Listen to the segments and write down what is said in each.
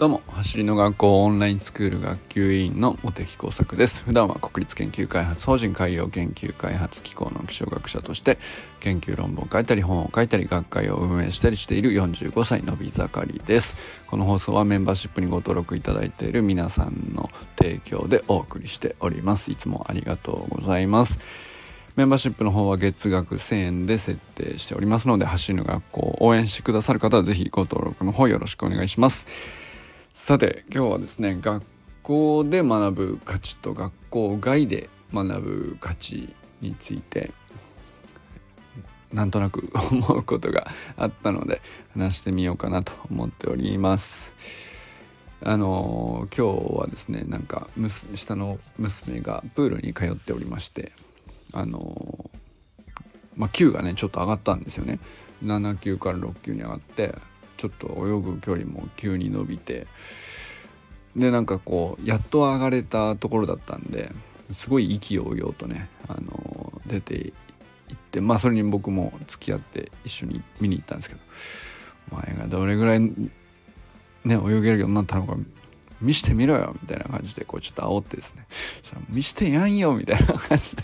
どうも走りの学校オンラインスクール学級委員の茂木耕作です。普段は国立研究開発法人海洋研究開発機構の気象学者として研究論文を書いたり本を書いたり学会を運営したりしている45歳のび盛りです。この放送はメンバーシップにご登録いただいている皆さんの提供でお送りしております。いつもありがとうございます。メンバーシップの方は月額1000円で設定しておりますので走りの学校を応援してくださる方はぜひご登録の方よろしくお願いします。さて今日はですね学校で学ぶ価値と学校外で学ぶ価値についてなんとなく思うことがあったので話してみようかなと思っております。あの今日はですねなんか下の娘がプールに通っておりましてあのまあ級がねちょっと上がったんですよね。7級から6級に上がってちょっと泳ぐ距離も急に伸びて。でなんかこうやっと上がれたところだったんですごい意気揚々とね、あの出ていってまあそれに僕も付き合って一緒に見に行ったんですけどお前がどれぐらいね泳げるようになったのか見してみろよみたいな感じでこうちょっと煽ってですね。見してやんよみたいな感じで。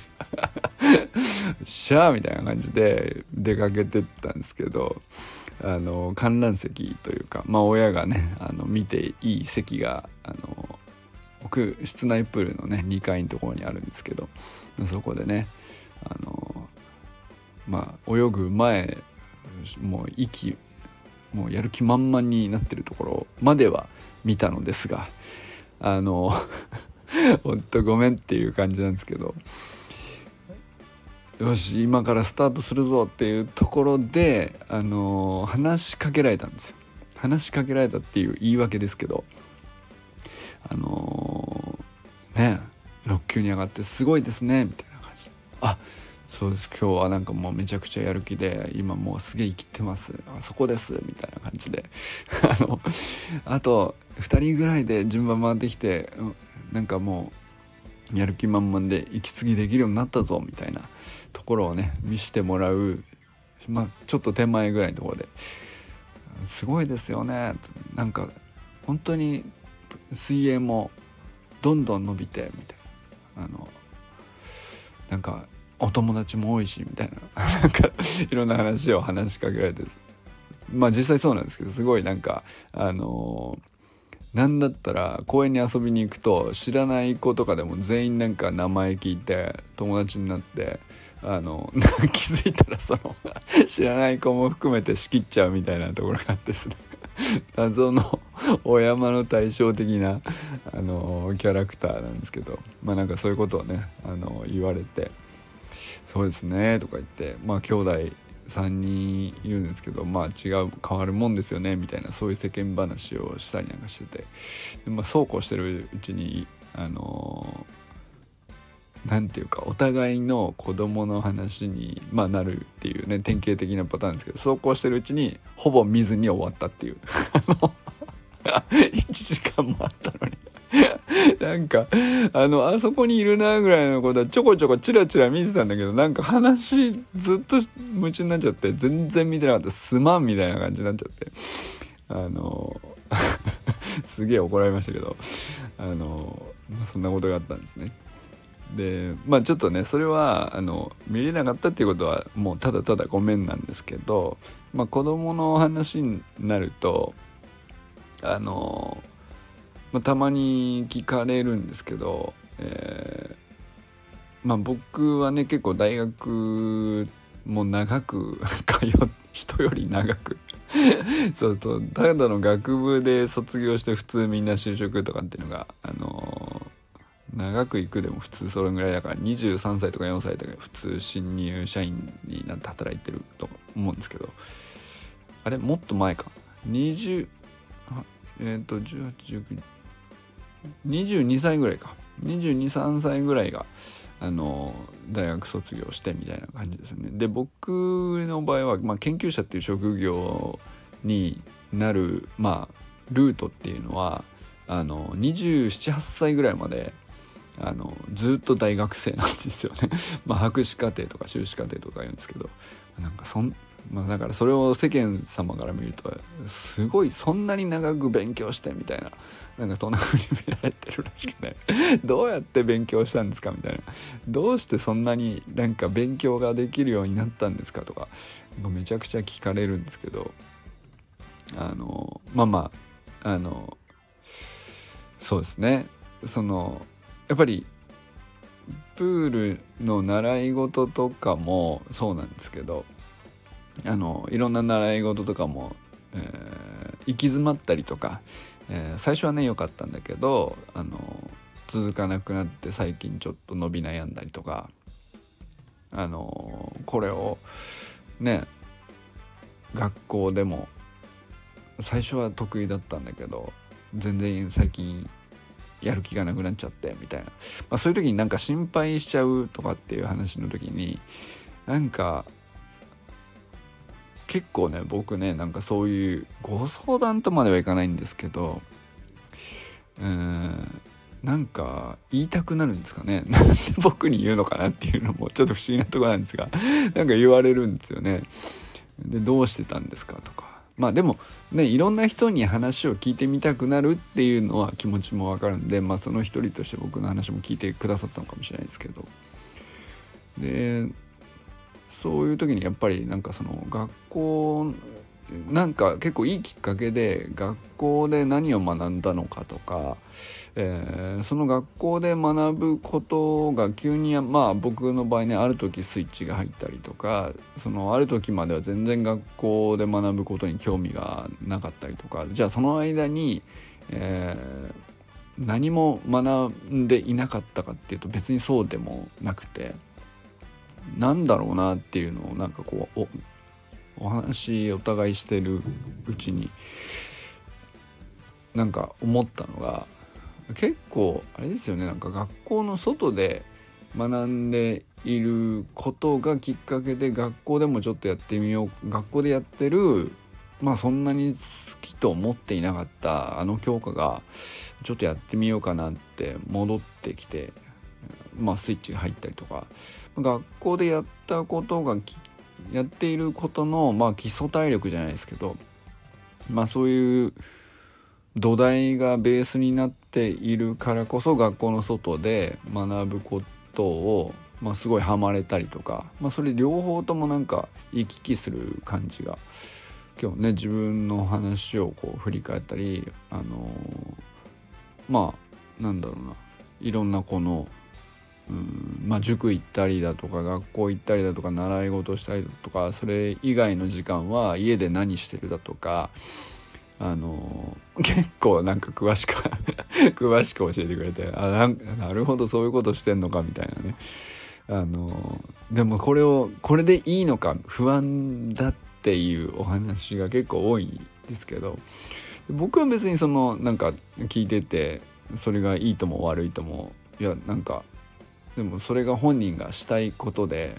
しゃーみたいな感じで出かけてったんですけどあの観覧席というか、まあ、親がねあの見ていい席があの僕室内プールのね2階のところにあるんですけどそこでねあのまあ泳ぐ前もう息もうやる気満々になってるところまでは見たのですがあのほんとごめんっていう感じなんですけどよし今からスタートするぞっていうところで、あのー、話しかけられたんですよ。話しかけられたっていう言い訳ですけどあのー、ね6級に上がってすごいですねみたいな感じ。あそうです。今日はなんかもうめちゃくちゃやる気で今もうすげえ生きてます。あそこです。みたいな感じで。あのあと2人ぐらいで順番回ってきてなんかもうやる気満々で息継ぎできるようになったぞみたいな。ところをね見してもらうまあちょっと手前ぐらいのところですごいですよね。なんか本当に水泳もどんどん伸びてみたいな。あのなんかお友達も多いしみたいな。なんかいろんな話を話しかけられて。まあ実際そうなんですけどすごいなんかあのーなんだったら公園に遊びに行くと知らない子とかでも全員なんか名前聞いて友達になってあの 気づいたらその知らない子も含めて仕切っちゃうみたいなところがあってですね。謎のお山の対照的なあのキャラクターなんですけど。まあなんかそういうことをねあの言われて「そうですね」とか言ってまあ兄弟3人いるんですけどまあ違う変わるもんですよねみたいなそういう世間話をしたりなんかしてて。で、まあ、そうこうしてるうちにあの何て言うかお互いの子供の話に、まあ、なるっていうね典型的なパターンですけどそうこうしてるうちにほぼ見ずに終わったっていう。1時間もあったのに。なんかあのあそこにいるなぐらいのことはちょこちょこチラチラ見てたんだけどなんか話ずっと夢中になっちゃって全然見てなかった。すまんみたいな感じになっちゃって。あのすげえ怒られましたけどあのそんなことがあったんですね。でまあちょっとねそれはあの見れなかったっていうことはもうただただごめんなんですけど、まあ、子供の話になるとあのまあ、たまに聞かれるんですけど、えー、まあ僕はね結構大学も長く 通っ人より長く そうそうただの学部で卒業して普通みんな就職とかっていうのがあの、長く行くでも普通それぐらいだから23歳とか4歳とか普通新入社員になって働いてると思うんですけどあれもっと前か20えっ、ー、と1819 22歳ぐらいか223歳ぐらいがあの大学卒業してみたいな感じですよね。で僕の場合は、まあ、研究者っていう職業になる、まあ、ルートっていうのはあの278歳ぐらいまであのずっと大学生なんですよね。まあ、博士課程とか修士課程とか言うんですけど。なんかそんまあだからそれを世間様から見るとすごいそんなに長く勉強してみたいな。なんかそんな風に見られてるらしくて。どうやって勉強したんですかみたいな。どうしてそんなになんか勉強ができるようになったんですかとか。めちゃくちゃ聞かれるんですけど。あのまあまああのそうですね。そのやっぱりプールの習い事とかもそうなんですけどあのいろんな習い事とかも、えー、行き詰まったりとか、えー、最初はね良かったんだけどあの続かなくなって最近ちょっと伸び悩んだりとかあのこれをね学校でも最初は得意だったんだけど全然最近やる気がなくなっちゃってみたいな、まあ、そういう時になんか心配しちゃうとかっていう話の時になんか結構ね僕ねなんかそういうご相談とまではいかないんですけどうーんなんか言いたくなるんですかね。なんで僕に言うのかなっていうのもちょっと不思議なとこなんですがなんか言われるんですよね。でどうしてたんですかとか。まあでもねいろんな人に話を聞いてみたくなるっていうのは気持ちもわかるんでまあその一人として僕の話も聞いてくださったのかもしれないですけど。でそういう時にやっぱりなんかその学校なんか結構いいきっかけで学校で何を学んだのかとか、えー、その学校で学ぶことが急にまあ僕の場合ねある時スイッチが入ったりとかそのある時までは全然学校で学ぶことに興味がなかったりとかじゃあその間に、えー、何も学んでいなかったかっていうと別にそうでもなくてなんだろうなっていうのをなんかこうお話お互いしてるうちになんか思ったのが結構あれですよねなんか学校の外で学んでいることがきっかけで学校でもちょっとやってみよう学校でやってるまあそんなに好きと思っていなかったあの教科がちょっとやってみようかなって戻ってきてまあスイッチが入ったりとか学校でやったことがきやっていることの、まあ、基礎体力じゃないですけど、まあ、そういう土台がベースになっているからこそ学校の外で学ぶことを、まあ、すごいハマれたりとか、まあ、それ両方ともなんか行き来する感じが今日ね自分の話をこう振り返ったりあのー、まあなんだろうないろんなこのうんまあ、塾行ったりだとか学校行ったりだとか習い事したりだとかそれ以外の時間は家で何してるだとかあの 結構なんか詳しく 詳しく教えてくれてあななるほどそういうことしてんのかみたいなね。あのでもこれをこれでいいのか不安だっていうお話が結構多いんですけど僕は別にそのなんか聞いててそれがいいとも悪いともいやなんかでもそれが本人がしたいことで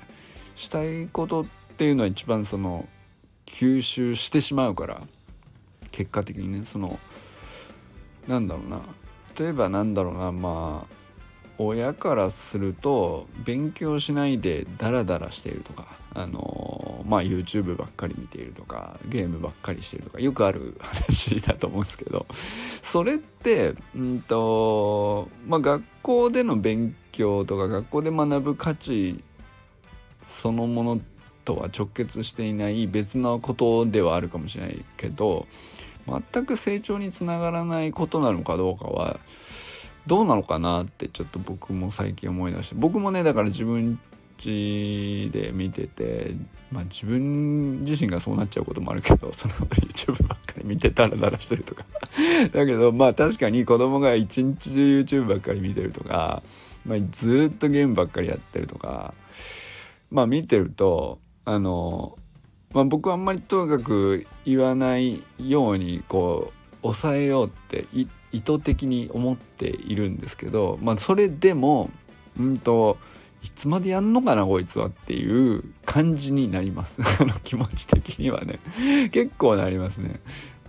したいことっていうのは一番その吸収してしまうから結果的にねそのなんだろうな。例えばなんだろうなまあ親からすると勉強しないでダラダラしているとかあのまあ YouTube ばっかり見ているとかゲームばっかりしてるとかよくある話だと思うんですけどそれってうんとまあ学校での勉強とか学校で学ぶ価値そのものとは直結していない別のことではあるかもしれないけど全く成長につながらないことなのかどうかはどうなのかなってちょっと僕も最近思い出して僕もねだから自分ちで見てて、まあ、自分自身がそうなっちゃうこともあるけどその YouTube ばっかり見てダラダラしてるとか。だけどまあ確かに子供が一日中 YouTube ばっかり見てるとか、まあ、ずっとゲームばっかりやってるとかまあ見てるとあの、まあ、僕はあんまりとにかく言わないようにこう抑えようって意図的に思っているんですけどまあそれでもうんといつまでやんのかなこいつはっていう感じになります。気持ち的にはね。結構なりますね。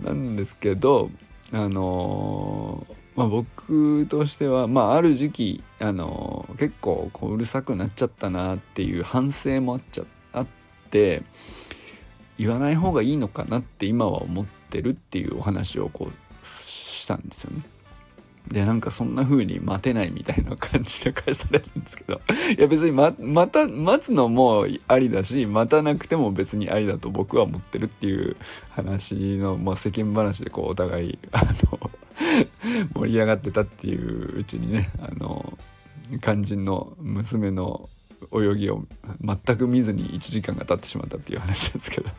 なんですけどあのー、まあ、僕としては、まあ、ある時期、あのー、結構こううるさくなっちゃったなっていう反省もあっちゃあって言わない方がいいのかなって今は思ってるっていうお話をこうしたんですよね。でなんかそんな風に待てないみたいな感じで返されるんですけど。いや別にままた待つのもありだし待たなくても別にありだと僕は思ってるっていう話の、まあ、世間話でこうお互い あの 盛り上がってたっていううちにねあの肝心の娘の泳ぎを全く見ずに1時間が経ってしまったっていう話なんですけど。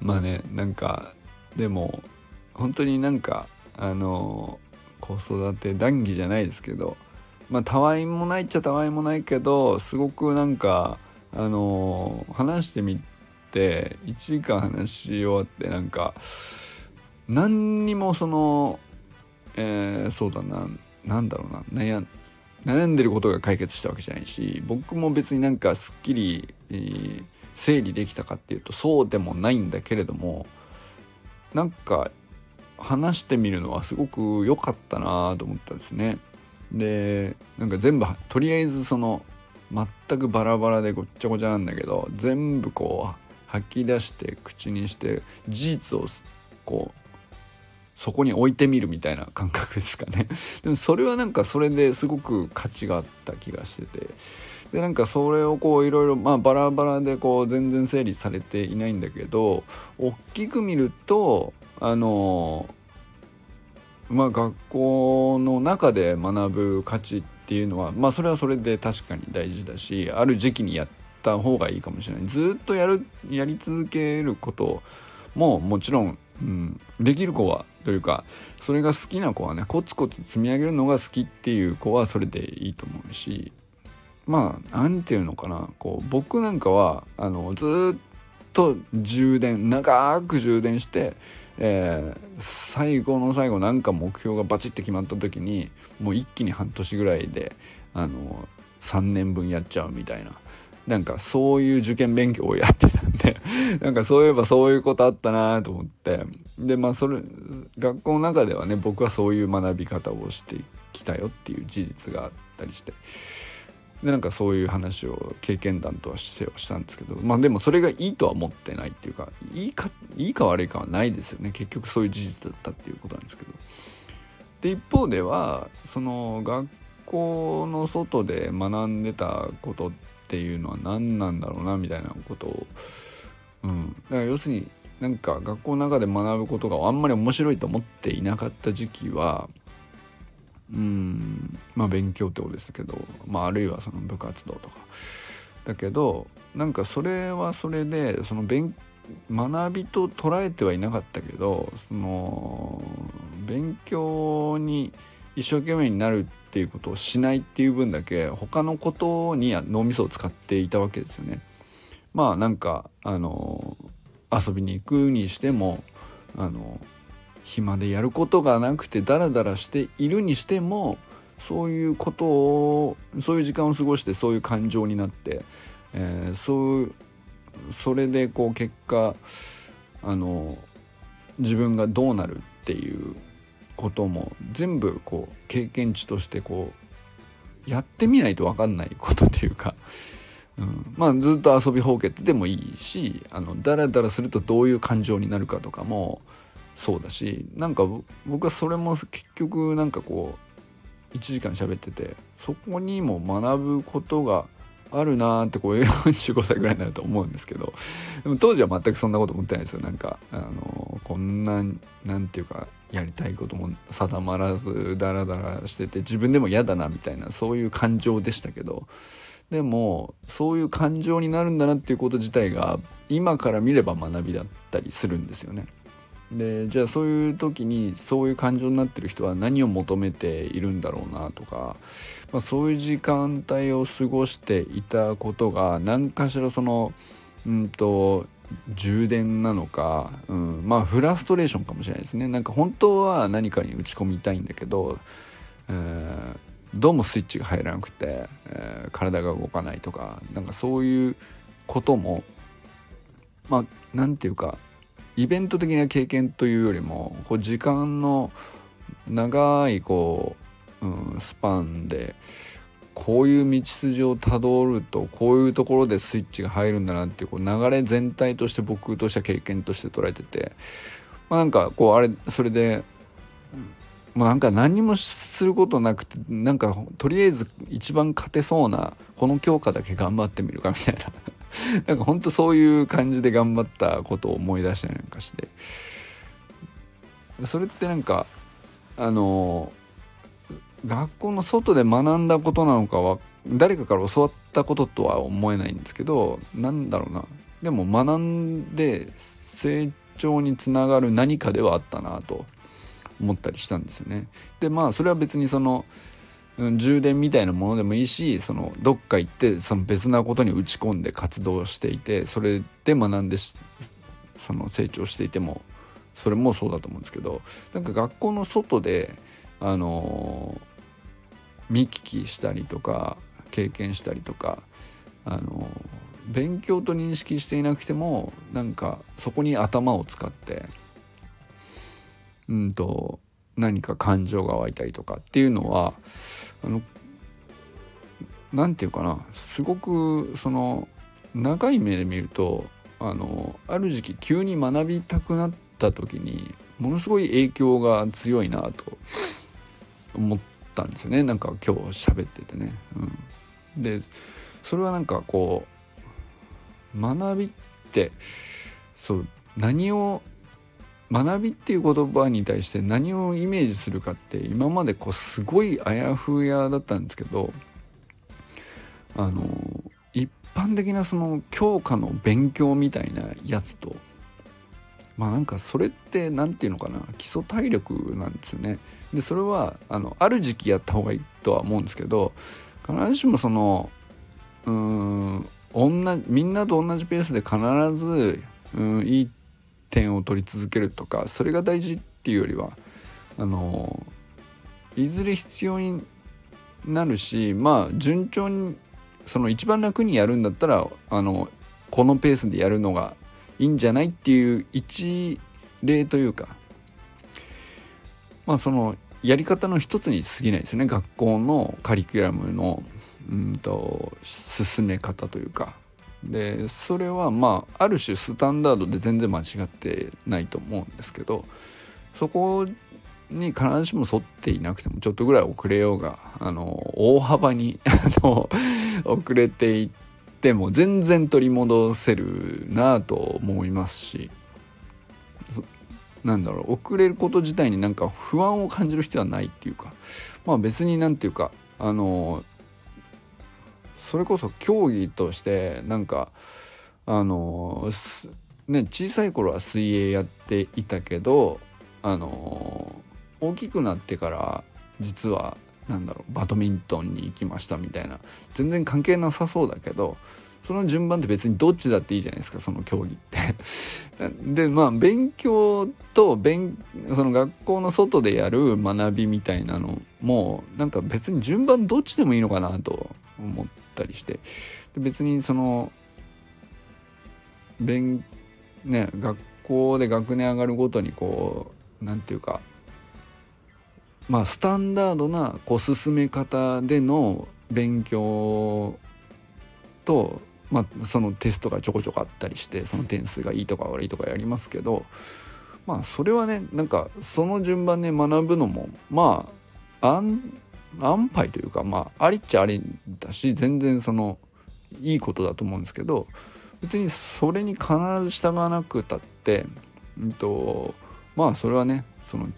まあねなんかでも本当になんかあの子育て談義じゃないですけどまあたわいもないっちゃたわいもないけどすごくなんかあの話してみて1時間話し終わってなんか何にもそのえー、そうだな何だろうな悩ん悩んでることが解決したわけじゃないし僕も別になんかすっきり、えー、整理できたかっていうとそうでもないんだけれどもなんか話してみるのはすごく良かったなと思ったですね。でなんか全部とりあえずその全くバラバラでごっちゃごちゃなんだけど全部こう吐き出して口にして事実をこうそこに置いてみるみたいな感覚ですかね でもそれはなんかそれですごく価値があった気がしててでなんかそれをこういろいろまあバラバラでこう全然整理されていないんだけど大きく見るとあのまあ学校の中で学ぶ価値っていうのはまあそれはそれで確かに大事だしある時期にやった方がいいかもしれない。ずっとやるやり続けることももちろん、うん、できる子はというかそれが好きな子はねコツコツ積み上げるのが好きっていう子はそれでいいと思うしまあ何て言うのかなこう僕なんかはあのずっと充電長く充電して、えー、最後の最後なんか目標がバチッて決まった時にもう一気に半年ぐらいであの3年分やっちゃうみたいな。なんかそういう受験勉強をやってたんで なんかそういえばそういうことあったなと思って。でまあそれ学校の中ではね僕はそういう学び方をしてきたよっていう事実があったりして。でなんかそういう話を経験談とはしてはしたんですけどまあでもそれがいいとは思ってないっていうかいいかいいか悪いかはないですよね。結局そういう事実だったっていうことなんですけど。で一方ではその学校の外で学んでたことっていうのは何なんだろうなみたいなことをうん。だから要するになんか学校の中で学ぶことがあんまり面白いと思っていなかった時期はうんまあ勉強ってことですけど、まあ、あるいはその部活動とかだけどなんかそれはそれでその勉学びと捉えてはいなかったけどその勉強に一生懸命になるっていうことをしないっていう分だけ他のことに脳みそを使っていたわけですよね。まあなんかあの遊びに行くにしてもあの暇でやることがなくてダラダラしているにしてもそういうことをそういう時間を過ごしてそういう感情になって、えー、そうそれでこう結果あの自分がどうなるっていうことも全部こう経験値としてこうやってみないと分かんないことっていうか、うん、まあずっと遊びほうけてでもいいしあのダラダラするとどういう感情になるかとかもそうだしなんか僕はそれも結局なんかこう1時間喋っててそこにも学ぶことがあるなーってこう45歳ぐらいになると思うんですけどでも当時は全くそんなこと思ってないですよなんかあのこんななんていうかやりたいことも定まらずダラダラしてて自分でも嫌だなみたいなそういう感情でしたけどでもそういう感情になるんだなっていうこと自体が今から見れば学びだったりするんですよね。でじゃあそういう時にそういう感情になってる人は何を求めているんだろうなとか、まあ、そういう時間帯を過ごしていたことが何かしらそのうんと充電なのか、うん、まあフラストレーションかもしれないですね。なんか本当は何かに打ち込みたいんだけど、えー、どうもスイッチが入らなくて、えー、体が動かないとかなんかそういうこともまあ何て言うかイベント的な経験というよりもこう時間の長いこう、うん、スパンでこういう道筋をたどるとこういうところでスイッチが入るんだなっていうこう流れ全体として僕としては経験として捉えてて、まあ、なんかこうあれそれでもうなんか何もすることなくてなんかとりあえず一番勝てそうなこの教科だけ頑張ってみるかみたいな。なんかほんとそういう感じで頑張ったことを思い出したりなんかしてそれってなんかあの学校の外で学んだことなのかは誰かから教わったこととは思えないんですけどなんだろうなでも学んで成長につながる何かではあったなと思ったりしたんですよね。でまあそれは別にその充電みたいなものでもいいしそのどっか行ってその別なことに打ち込んで活動していてそれで学んでその成長していてもそれもそうだと思うんですけどなんか学校の外であの見聞きしたりとか経験したりとかあの勉強と認識していなくてもなんかそこに頭を使ってうんと何か感情が湧いたりとかっていうのはあの何て言うかなすごくその長い目で見るとあのある時期急に学びたくなった時にものすごい影響が強いなと思ったんですよねなんか今日喋っててね。うん、でそれはなんかこう学びってそう何を学びっていう言葉に対して何をイメージするかって今までこうすごいあやふやだったんですけどあの一般的なその教科の勉強みたいなやつとまあなんかそれって何て言うのかな基礎体力なんですよね。でそれはあのある時期やった方がいいとは思うんですけど必ずしもそのうーんみんなと同じペースで必ずうんいい点を取り続けるとかそれが大事っていうよりはあのいずれ必要になるしまあ順調にその一番楽にやるんだったらあのこのペースでやるのがいいんじゃないっていう一例というかまあそのやり方の一つに過ぎないですね。学校のカリキュラムのうんと進め方というか。でそれはまあある種スタンダードで全然間違ってないと思うんですけどそこに必ずしも沿っていなくてもちょっとぐらい遅れようがあの大幅に 遅れていっても全然取り戻せるなと思いますしなんだろう遅れること自体になんか不安を感じる必要はないっていうかまあ別になんていうかあのそれこそ競技としてなんかあのね小さい頃は水泳やっていたけどあの大きくなってから実はなんだろうバドミントンに行きましたみたいな全然関係なさそうだけどその順番って別にどっちだっていいじゃないですかその競技って。でまあ勉強と勉その学校の外でやる学びみたいなのもなんか別に順番どっちでもいいのかなと思ったりしてで別にその勉ね学校で学年上がるごとにこう何て言うかまあスタンダードなこう進め方での勉強とまあそのテストがちょこちょこあったりしてその点数がいいとか悪いとかやりますけどまあそれはねなんかその順番で学ぶのもまあ安安牌というかまあありっちゃありだし全然そのいいことだと思うんですけど別にそれに必ず従わなくたって、うんと、まあそれはねその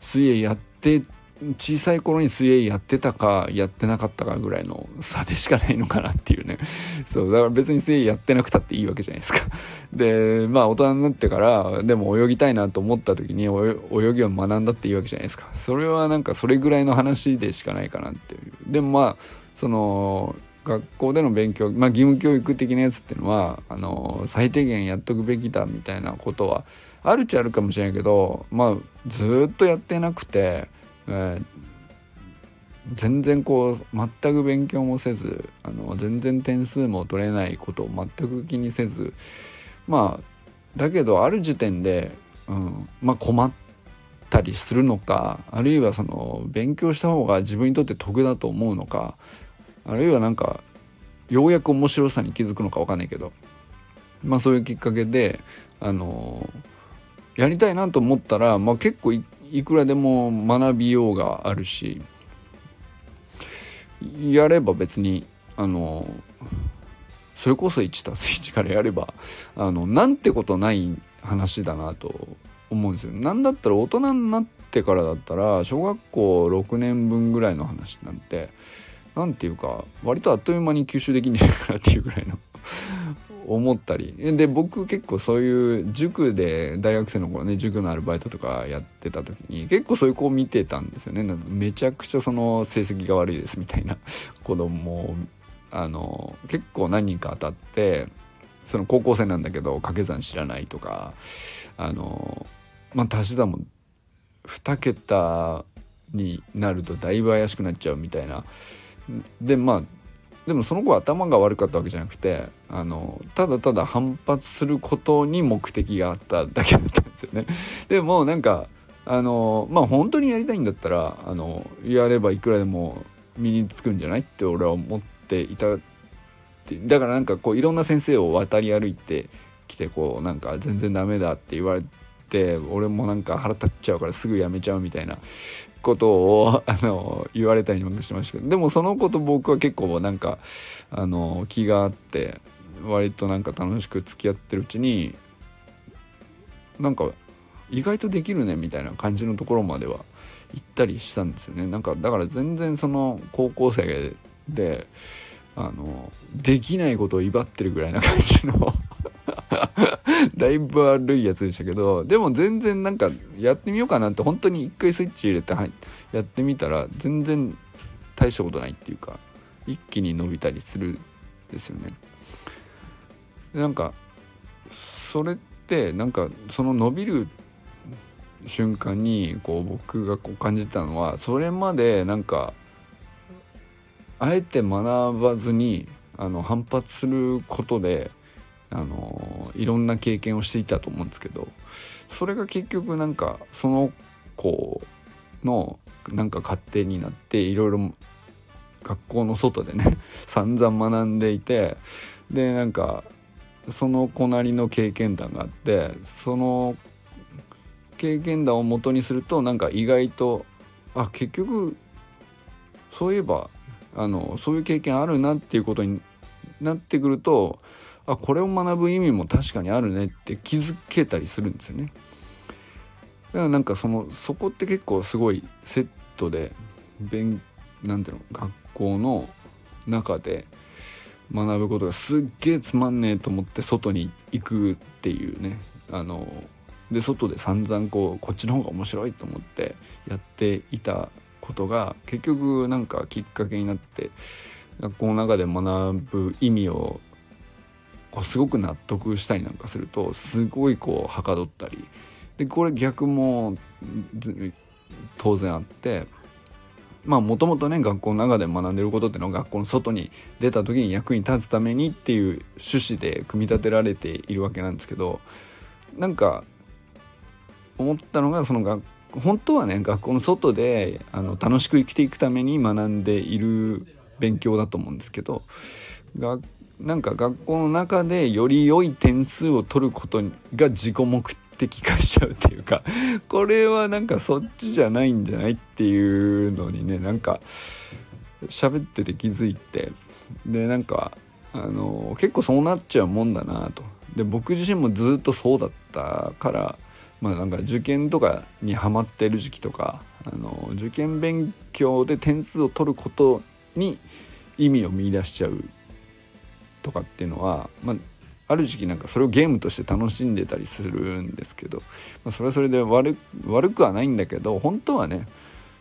水泳やって小さい頃に水泳やってたかやってなかったかぐらいの差でしかないのかなっていうね。そうだから別に水泳やってなくたっていいわけじゃないですか。でまあ大人になってからでも泳ぎたいなと思った時に泳ぎを学んだっていいわけじゃないですか。それはなんかそれぐらいの話でしかないかなっていう。でもまあその学校での勉強、まあ、義務教育的なやつっていうのはあの最低限やっとくべきだみたいなことはあるっちゃあるかもしれないけどまあずっとやってなくてえー、全然こう全く勉強もせずあの全然点数も取れないことを全く気にせずまあだけどある時点で、うん、まあ困ったりするのかあるいはその勉強した方が自分にとって得だと思うのかあるいはなんかようやく面白さに気づくのか分かんないけどまあそういうきっかけであのやりたいなと思ったら、まあ、結構いくらでも学びようがあるしやれば別にあのそれこそ1たす1からやればあのなんてことない話だなと思うんですよ。なんだったら大人になってからだったら小学校6年分ぐらいの話なんて何ていうか割とあっという間に吸収できんじゃないかなっていうぐらいの思ったり。で僕結構そういう塾で大学生の頃ね塾のアルバイトとかやってた時に結構そういう子を見てたんですよね。めちゃくちゃその成績が悪いですみたいな。子供あの結構何人か当たってその高校生なんだけど掛け算知らないとかあのまあ足し算も2桁になるとだいぶ怪しくなっちゃうみたいな。でまあでもその子は頭が悪かったわけじゃなくてあのただただ反発することに目的があっただけだったんですよね。でもなんかあのまあ本当にやりたいんだったらあのやればいくらでも身につくんじゃないって俺は思っていただからなんかこういろんな先生を渡り歩いてきてこうなんか全然ダメだって言われて俺もなんか腹立っちゃうからすぐやめちゃうみたいなことを あの言われたりもしましたけどでもその子と僕は結構なんかあの気があって割となんか楽しく付き合ってるうちになんか意外とできるねみたいな感じのところまでは行ったりしたんですよね。なんかだから全然その高校生であのできないことを威張ってるぐらいな感じの。だいぶ悪いやつでしたけどでも全然なんかやってみようかなって本当に一回スイッチ入れて、はい、やってみたら全然大したことないっていうか一気に伸びたりするんですよね。なんかそれってなんかその伸びる瞬間にこう僕がこう感じたのはそれまでなんかあえて学ばずにあの反発することであのいろんな経験をしていたと思うんですけどそれが結局なんかその子のなんか勝手になっていろいろ学校の外でね 散々学んでいてでなんかその子なりの経験談があってその経験談を元にするとなんか意外とあ結局そういえばあのそういう経験あるなっていうことになってくるとあこれを学ぶ意味も確かにあるねって気づけたりするんですよね。だからなんかそのそこって結構すごいセットで勉なんていうの学校の中で学ぶことがすっげえつまんねえと思って外に行くっていうねあので外で散々こうこっちの方が面白いと思ってやっていたことが結局なんかきっかけになって学校の中で学ぶ意味をこうすごく納得したりなんかするとすごいこうはかどったり。でこれ逆も当然あってまあもともとね学校の中で学んでることっていうのは学校の外に出た時に役に立つためにっていう趣旨で組み立てられているわけなんですけどなんか思ったのがその学本当はね学校の外であの楽しく生きていくために学んでいる勉強だと思うんですけど学なんか学校の中でより良い点数を取ることが自己目的化しちゃうっていうか これはなんかそっちじゃないんじゃないっていうのにねなんか喋ってて気づいてでなんかあの結構そうなっちゃうもんだなと。で僕自身もずっとそうだったからまあなんか受験とかにハマってる時期とかあの受験勉強で点数を取ることに意味を見いだしちゃうとかっていうのは、まあ、ある時期なんかそれをゲームとして楽しんでたりするんですけど、まあ、それはそれで悪くはないんだけど本当はね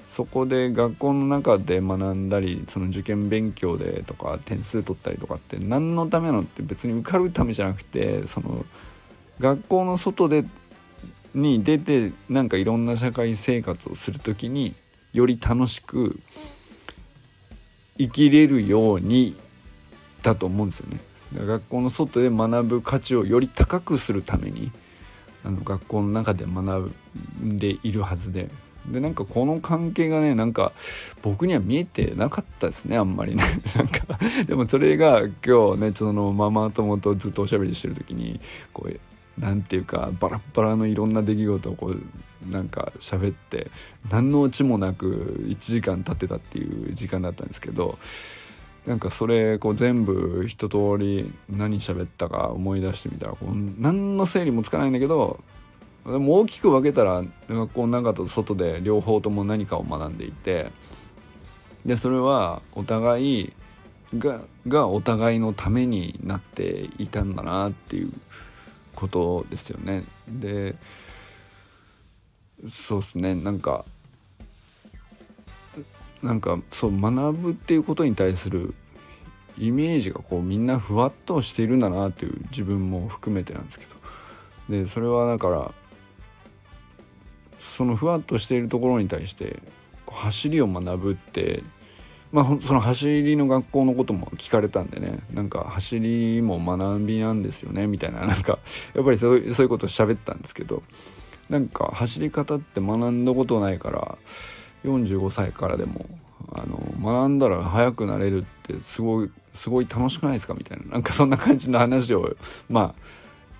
そこで学校の中で学んだりその受験勉強でとか点数取ったりとかって何のためのって別に受かるためじゃなくてその学校の外でに出てなんかいろんな社会生活をする時により楽しく生きれるようにだと思うんですよね。学校の外で学ぶ価値をより高くするためにあの学校の中で学んでいるはずででなんかこの関係がねなんか僕には見えてなかったですねあんまりね なんかでもそれが今日ねそのママ友とずっとおしゃべりしてる時にこうなんていうかバラバラのいろんな出来事をこうなんか喋って何のオチもなく1時間経ってたっていう時間だったんですけどなんかそれこう全部一通り何喋ったか思い出してみたらこう何の整理もつかないんだけどでも大きく分けたら学校の中と外で両方とも何かを学んでいてでそれはお互いががお互いのためになっていたんだなっていうことですよね。でそうですねなんかなんかそう学ぶっていうことに対するイメージがこうみんなふわっとしているんだなっていう自分も含めてなんですけど。でそれはだからそのふわっとしているところに対して走りを学ぶってまあその走りの学校のことも聞かれたんでね。なんか走りも学びなんですよねみたいな。なんかやっぱりそういうことを喋ったんですけど。なんか走り方って学んだことないから45歳からでもあの学んだら速くなれるってすごいすごい楽しくないですか？みたいななんかそんな感じの話をまあ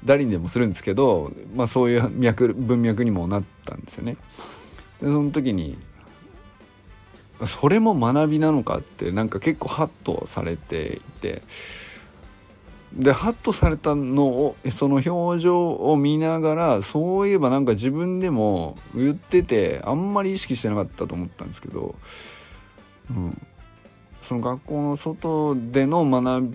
誰にでもするんですけど、まあ、そういう脈文脈にもなったんですよね。でその時にそれも学びなのかってなんか結構ハッとされていてでハッとされたのをその表情を見ながらそういえばなんか自分でも言っててあんまり意識してなかったと思ったんですけど、うん、その学校の外での学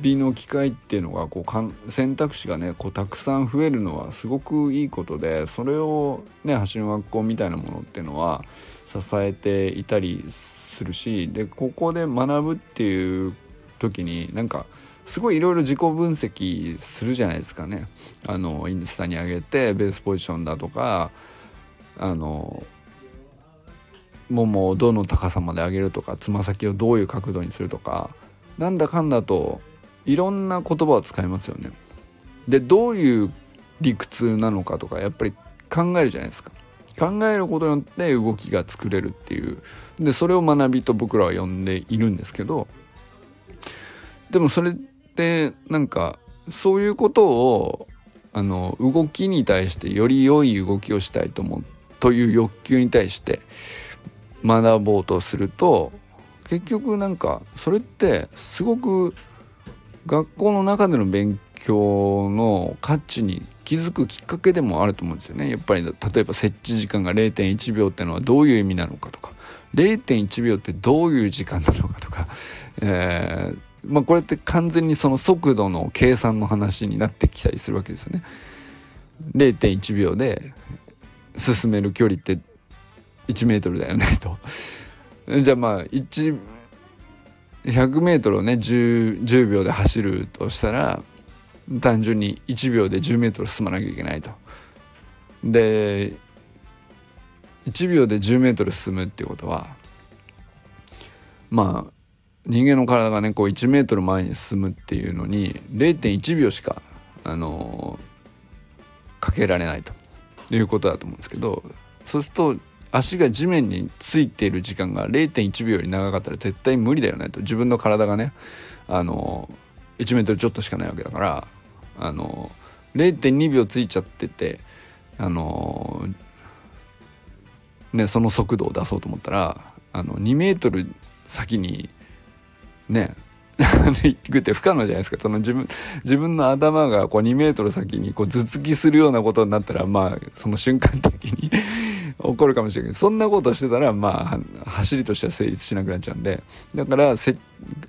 びの機会っていうのがこうかん選択肢がねこうたくさん増えるのはすごくいいことでそれをね走る学校みたいなものっていうのは支えていたりするしでここで学ぶっていう時になんかすごいいろいろ自己分析するじゃないですかね。あのインスタに上げてベースポジションだとかあのももをどの高さまで上げるとかつま先をどういう角度にするとかなんだかんだといろんな言葉を使いますよね。でどういう理屈なのかとかやっぱり考えるじゃないですか。考えることによって動きが作れるっていうでそれを学びと僕らは呼んでいるんですけどでもそれってなんかそういうことをあの動きに対してより良い動きをしたいと思うという欲求に対して学ぼうとすると結局なんかそれってすごく学校の中での勉強の価値に気づくきっかけでもあると思うんですよね。やっぱり例えば設置時間が0.1秒ってのはどういう意味なのかとか0.1秒ってどういう時間なのかとか、えー、まあこれって完全にその速度の計算の話になってきたりするわけですよね。0.1秒で進める距離って1メートルだよねと。じゃあまあ1 100メートルをね 10, 10秒で走るとしたら単純に1秒で10メートル進まなきゃいけないと。で1秒で10メートル進むっていうことはまあ人間の体がねこう1メートル前に進むっていうのに0.1秒しかあのー、かけられないと。いうことだと思うんですけどそうすると足が地面についている時間が0.1秒より長かったら絶対無理だよねと。自分の体がねあの1メートルちょっとしかないわけだからあの0.2秒ついちゃっててあのねその速度を出そうと思ったらあの2メートル先にね。行くって不可能じゃないですか。その自分自分の頭がこう2メートル先にこう頭突きするようなことになったらまあその瞬間的に 起こるかもしれない。けどそんなことしてたらまあ走りとしては成立しなくなっちゃうんで。だから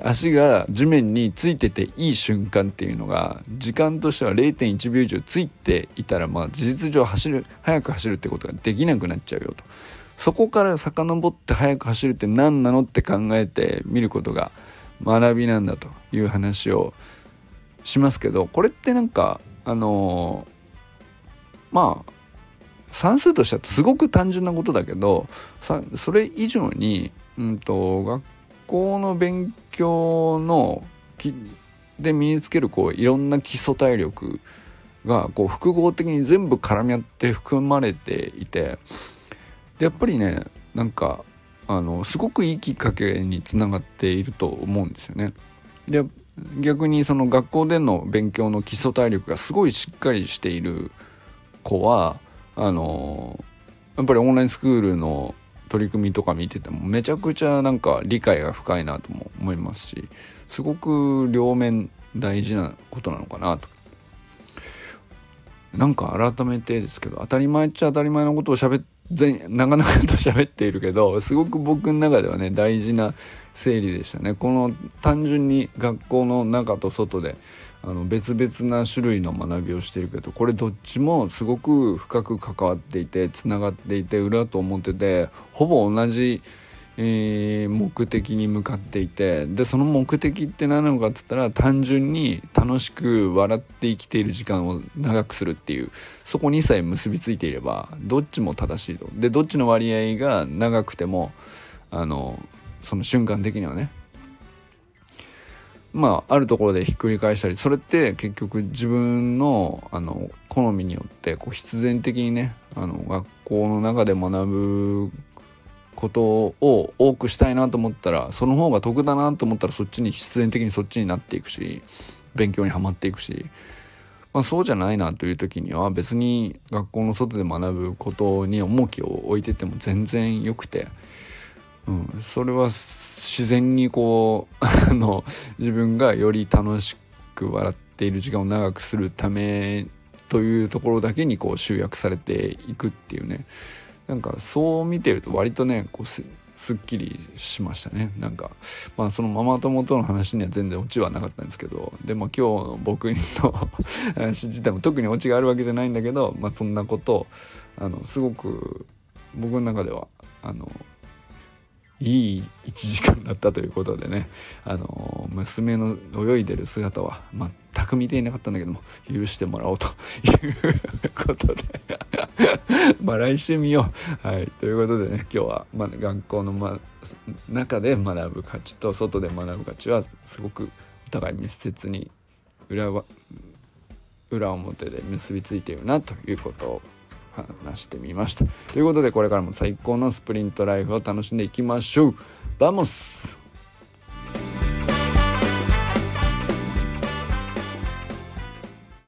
足が地面についてていい瞬間っていうのが時間としては0.1秒以上ついていたらまあ事実上走る速く走るってことができなくなっちゃうよと。そこから遡って速く走るって何なのって考えてみることが学びなんだという話をしますけどこれってなんかあのー、まあ算数としてはすごく単純なことだけどそれ以上に、うんと、学校の勉強ので身につけるこういろんな基礎体力がこう複合的に全部絡み合って含まれていてでやっぱりねなんかあのすごくいいきっかけにつながっていると思うんですよね。で逆にその学校での勉強の基礎体力がすごいしっかりしている子はあのやっぱりオンラインスクールの取り組みとか見ててもめちゃくちゃなんか理解が深いなとも思いますしすごく両面大事なことなのかなとなんか改めてですけど当たり前っちゃ当たり前のことを喋ってなかなかと喋っているけどすごく僕の中ではね大事な整理でしたね。この単純に学校の中と外であの別々な種類の学びをしてるけどこれどっちもすごく深く関わっていてつながっていて裏と思っててほぼ同じえー、目的に向かっていてでその目的って何なのかっつったら単純に楽しく笑って生きている時間を長くするっていうそこにさえ結びついていればどっちも正しいと。でどっちの割合が長くてもあのその瞬間的にはねまああるところでひっくり返したりそれって結局自分のあの好みによってこう必然的にねあの学校の中で学ぶことを多くしたいなと思ったらその方が得だなと思ったらそっちに必然的にそっちになっていくし勉強にはまっていくし、まあ、そうじゃないなという時には別に学校の外で学ぶことに重きを置いてても全然よくて、うん、それは自然にこう あの自分がより楽しく笑っている時間を長くするためというところだけにこう集約されていくっていうね。なんかそう見てると割とねこうすっきりしましたね。なんかまあそのママ友との話には全然オチはなかったんですけどでも今日の僕の 話自体も特にオチがあるわけじゃないんだけど、まあ、そんなことあのすごく僕の中ではあのいい1時間だったということでねあの娘の泳いでる姿は全く見ていなかったんだけども許してもらおうということで まあ来週見よう。はいということでね今日は、まあ、学校の、ま、中で学ぶ価値と外で学ぶ価値はすごくお互い密接に裏は裏表で結びついているなということを話してみました。ということでこれからも最高のスプリントライフを楽しんでいきましょう vamos